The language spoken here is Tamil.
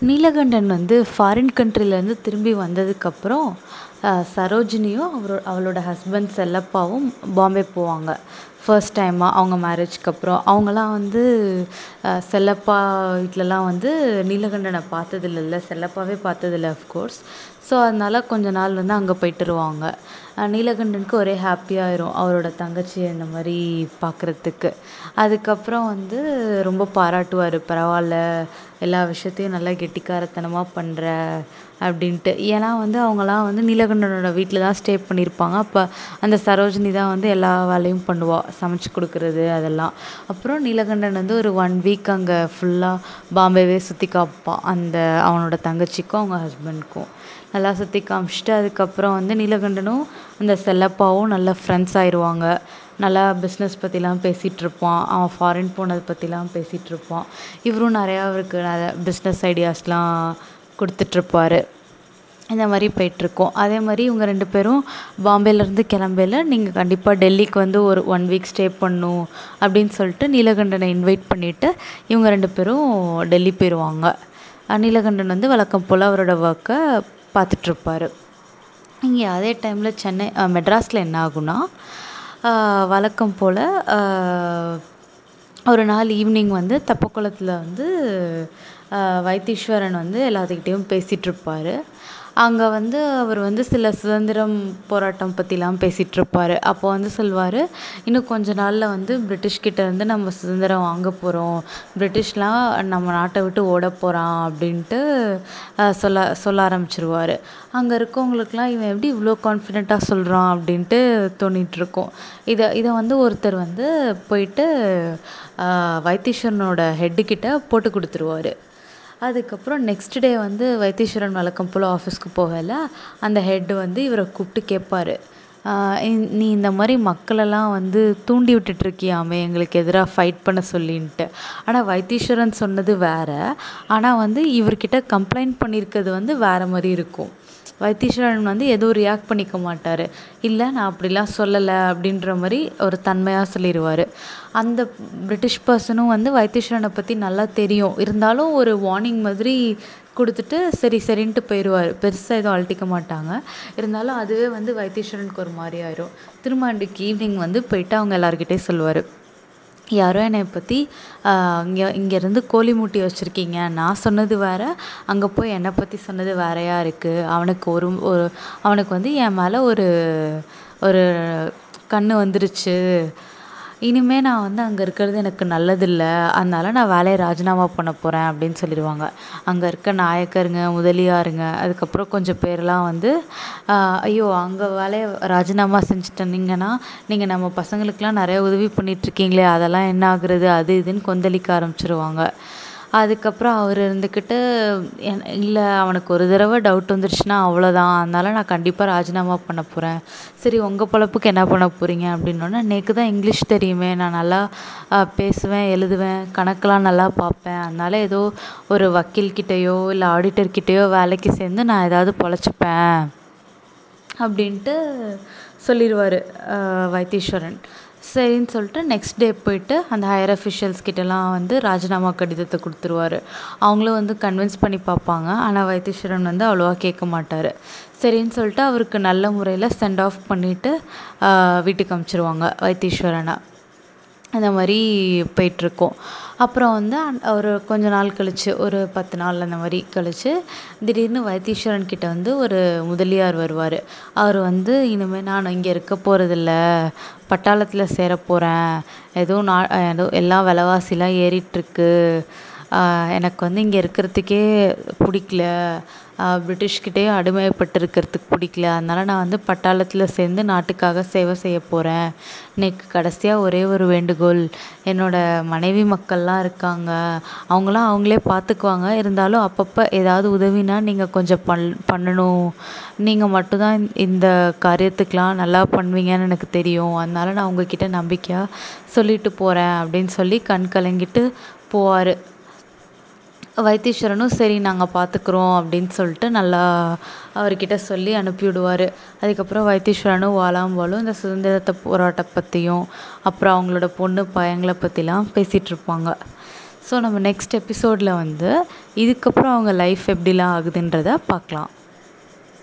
நீலகண்டன் வந்து ஃபாரின் கண்ட்ரிலேருந்து திரும்பி வந்ததுக்கப்புறம் சரோஜினியும் அவரோ அவளோட ஹஸ்பண்ட் செல்லப்பாவும் பாம்பே போவாங்க. ஃபர்ஸ்ட் டைமாக அவங்க மேரேஜ்க்கு அப்புறம். அவங்களாம் வந்து செல்லப்பா வீட்டிலலாம் வந்து நீலகண்டனை பார்த்ததில்ல செல்லப்பாவே பார்த்ததில்ல அஃப்கோர்ஸ் ஸோ அதனால கொஞ்ச நாள் வந்து அங்கே போயிட்டுருவாங்க நீலகண்டனுக்கு ஒரே ஹாப்பியாயிரும் அவரோட தங்கச்சியை இந்த மாதிரி பார்க்குறதுக்கு அதுக்கப்புறம் வந்து ரொம்ப பாராட்டுவார். பரவாயில்ல எல்லா விஷயத்தையும் நல்லா கெட்டிக்காரத்தனமாக பண்ணுற அப்படின்ட்டு. ஏன்னா வந்து அவங்களாம் வந்து நீலகண்டனோட வீட்டில் தான் ஸ்டே பண்ணியிருப்பாங்க அப்போ அந்த சரோஜினி தான் வந்து எல்லா வேலையும் பண்ணுவாள் சமைச்சி கொடுக்குறது அதெல்லாம். அப்புறம் நீலகண்டன் வந்து ஒரு ஒன் வீக் அங்கே ஃபுல்லாக பாம்பேவே சுற்றி காப்பான் அந்த அவனோட தங்கச்சிக்கும் அவங்க ஹஸ்பண்ட்க்கும் நல்லா சுற்றி காமிச்சிட்டு அதுக்கப்புறம் வந்து நீலகண்டனும் அந்த செல்லப்பாவும் நல்ல ஃப்ரெண்ட்ஸ் ஆயிடுவாங்க நல்லா பிஸ்னஸ் பற்றிலாம் பேசிகிட்ருப்பான் அவன் ஃபாரின் போனதை பற்றிலாம் பேசிகிட்ருப்பான் இவரும் நிறையா அவருக்கு நிறையா பிஸ்னஸ் ஐடியாஸ்லாம் கொடுத்துட்ருப்பாரு இந்த மாதிரி போயிட்டுருக்கோம். அதே மாதிரி இவங்க ரெண்டு பேரும் பாம்பேலேருந்து கிளம்பையில நீங்கள் கண்டிப்பாக டெல்லிக்கு வந்து ஒரு ஒன் வீக் ஸ்டே பண்ணணும் அப்படின்னு சொல்லிட்டு நீலகண்டனை இன்வைட் பண்ணிவிட்டு இவங்க ரெண்டு பேரும் டெல்லி போயிடுவாங்க நீலகண்டன் வந்து வழக்கம் போல் அவரோட ஒர்க்கை பார்த்துட்ருப்பாரு இங்கே அதே டைமில் சென்னை மெட்ராஸில் என்ன ஆகும்னா வழக்கம் போல் ஒரு நாள் ஈவினிங் வந்து தெப்பக்குளத்தில் வந்து வைத்தீஸ்வரன் வந்து எல்லாத்துக்கிட்டேயும் பேசிகிட்ருப்பாரு அங்கே வந்து அவர் வந்து சில சுதந்திரம் போராட்டம் பற்றிலாம் பேசிகிட்ருப்பாரு அப்போ வந்து சொல்வார் இன்னும் கொஞ்ச நாளில் வந்து பிரிட்டிஷ்கிட்டேருந்து நம்ம சுதந்திரம் வாங்க போகிறோம் பிரிட்டிஷ்லாம் நம்ம நாட்டை விட்டு ஓட போகிறான் அப்படின்ட்டு சொல்ல சொல்ல ஆரம்பிச்சிருவார். அங்கே இருக்கவங்களுக்குலாம் இவன் எப்படி இவ்வளோ கான்ஃபிடெண்ட்டாக சொல்கிறான் அப்படின்ட்டு தோணிகிட்ருக்கும் இதை இதை வந்து ஒருத்தர் வந்து போயிட்டு வைத்தீஸ்வரனோட ஹெட்டுக்கிட்ட போட்டு கொடுத்துருவாரு. அதுக்கப்புறம் நெக்ஸ்ட் டே வந்து வைத்தீஸ்வரன் வழக்கம் போல் ஆஃபீஸ்க்கு போகல. அந்த ஹெட் வந்து இவரை கூப்பிட்டு கேட்பாரு. நீ இந்த மாதிரி மக்களெல்லாம் வந்து தூண்டி விட்டுட்ருக்கியாமே எங்களுக்கு எதிராக ஃபைட் பண்ண சொல்லின்ட்டு. ஆனால் வைத்தீஸ்வரன் சொன்னது வேறு. ஆனால் வந்து இவர்கிட்ட கம்ப்ளைண்ட் பண்ணியிருக்கிறது வந்து வேறு மாதிரி இருக்கும். வைத்தீஸ்வரன் வந்து எதுவும் ரியாக்ட் பண்ணிக்க மாட்டார். இல்லை நான் அப்படிலாம் சொல்லலை அப்படின்ற மாதிரி ஒரு தன்மையாக சொல்லிடுவாரு அந்த பிரிட்டிஷ் பர்சனும் வந்து வைத்தீஸ்வரனை பற்றி நல்லா தெரியும். இருந்தாலும் ஒரு வார்னிங் மாதிரி கொடுத்துட்டு சரி சரின்ட்டு போயிடுவாரு பெருசாக எதுவும் அழட்டிக்க மாட்டாங்க. இருந்தாலும் அதுவே வந்து வைத்தீஸ்வரனுக்கு ஒரு மாதிரி ஆயிரும். திரும்ப அன்றைக்கு ஈவினிங் வந்து போயிட்டு அவங்க எல்லார்கிட்டேயும் சொல்லுவார். யாரோ என்னை பற்றி இங்கே இங்கேருந்து கோழி மூட்டி வச்சுருக்கீங்க. நான் சொன்னது வேறு அங்கே போய் என்னை பற்றி சொன்னது வேறையா இருக்குது அவனுக்கு ஒரு ஒரு அவனுக்கு வந்து என் மேலே ஒரு ஒரு கண் வந்துருச்சு. இனிமேல் நான் வந்து அங்கே இருக்கிறது எனக்கு நல்லதில்ல. அதனால நான் வேலையை ராஜினாமா பண்ண போகிறேன் அப்படின்னு சொல்லிடுவாங்க. அங்கே இருக்க நாயக்கருங்க முதலியாருங்க அதுக்கப்புறம் கொஞ்சம் பேர்லாம் வந்து ஐயோ அங்கே வேலையை ராஜினாமா செஞ்சுட்டீங்கன்னா நீங்கள் நம்ம பசங்களுக்கெலாம் நிறைய உதவி பண்ணிகிட்ருக்கீங்களே அதெல்லாம் என்ன ஆகுறது? அது இதுன்னு கொந்தளிக்க ஆரம்பிச்சிருவாங்க. அதுக்கப்புறம் அவர் இருந்துக்கிட்டு என் இல்லை அவனுக்கு ஒரு தடவை டவுட் வந்துருச்சுன்னா அவ்வளோதான் அதனால் நான் கண்டிப்பாக ராஜினாமா பண்ண போகிறேன் சரி உங்கள் பொழப்புக்கு என்ன பண்ண போகிறீங்க அப்படின்னோன்னே எனக்கு தான் இங்கிலீஷ் தெரியுமே. நான் நல்லா பேசுவேன் எழுதுவேன் கணக்கெலாம் நல்லா பார்ப்பேன். அதனால் ஏதோ ஒரு வக்கீல்கிட்டேயோ இல்லை ஆடிட்டர்கிட்டேயோ வேலைக்கு சேர்ந்து நான் ஏதாவது பொழைச்சிப்பேன். அப்படின்ட்டு சொல்லிடுவாரு வைத்தீஸ்வரன். சரின்னு சொல்லிட்டு நெக்ஸ்ட் டே போயிட்டு அந்த ஹையர் அஃபிஷியல்ஸ் கிட்டலாம் வந்து ராஜினாமா கடிதத்தை கொடுத்துருவாரு. அவங்களும் வந்து கன்வின்ஸ் பண்ணி பார்ப்பாங்க. ஆனால் வைத்தீஸ்வரன் வந்து அவ்வளோவா கேட்க மாட்டார். சரின்னு சொல்லிட்டு அவருக்கு நல்ல முறையில் சென்ட் ஆஃப் பண்ணிவிட்டு வீட்டுக்கு அனுப்பிச்சிருவாங்க வைத்தீஸ்வரனை. அந்த மாதிரி போயிட்டுருக்கோம். அப்புறம் வந்து அந் ஒரு கொஞ்ச நாள் கழித்து ஒரு பத்து நாள் அந்த மாதிரி கழித்து திடீர்னு வைத்தீஸ்வரன் கிட்டே வந்து ஒரு முதலியார் வருவார். அவர் வந்து இனிமேல் நான் இங்கே இருக்க போகிறதில்ல பட்டாளத்தில் சேர போகிறேன் எதுவும் நான் ஏதோ எல்லாம் விலவாசிலாம் ஏறிட்டுருக்கு. எனக்கு வந்து இங்கே இருக்கிறதுக்கே பிடிக்கல. பிரிட்டிஷ்கிட்டேயே அடிமைப்பட்டு இருக்கிறதுக்கு பிடிக்கல. அதனால நான் வந்து பட்டாளத்தில் சேர்ந்து நாட்டுக்காக சேவை செய்ய போகிறேன் எனக்கு கடைசியாக ஒரே ஒரு வேண்டுகோள். என்னோடய மனைவி மக்கள்லாம் இருக்காங்க. அவங்களாம் அவங்களே பார்த்துக்குவாங்க இருந்தாலும் அப்பப்போ ஏதாவது உதவினா நீங்கள் கொஞ்சம் பண் பண்ணணும். நீங்கள் மட்டும்தான் இந்த காரியத்துக்கெலாம் நல்லா பண்ணுவீங்கன்னு எனக்கு தெரியும். அதனால நான் உங்கள்கிட்ட நம்பிக்கையாக சொல்லிட்டு போகிறேன் அப்படின்னு சொல்லி கண் கலங்கிட்டு போவார். வைத்தீஸ்வரனும் சரி நாங்கள் பார்த்துக்குறோம் அப்படின்னு சொல்லிட்டு நல்லா அவர்கிட்ட சொல்லி அனுப்பி விடுவார் அதுக்கப்புறம் வைத்தீஸ்வரனும் வாலாம்பாலும் இந்த சுதந்திரத்தை போராட்டம் பற்றியும் அப்புறம் அவங்களோட பொண்ணு பையங்களை பற்றிலாம் பேசிகிட்ருப்பாங்க ஸோ நம்ம நெக்ஸ்ட் எபிசோடில் வந்து இதுக்கப்புறம் அவங்க லைஃப் எப்படிலாம் ஆகுதுன்றதை பார்க்கலாம்.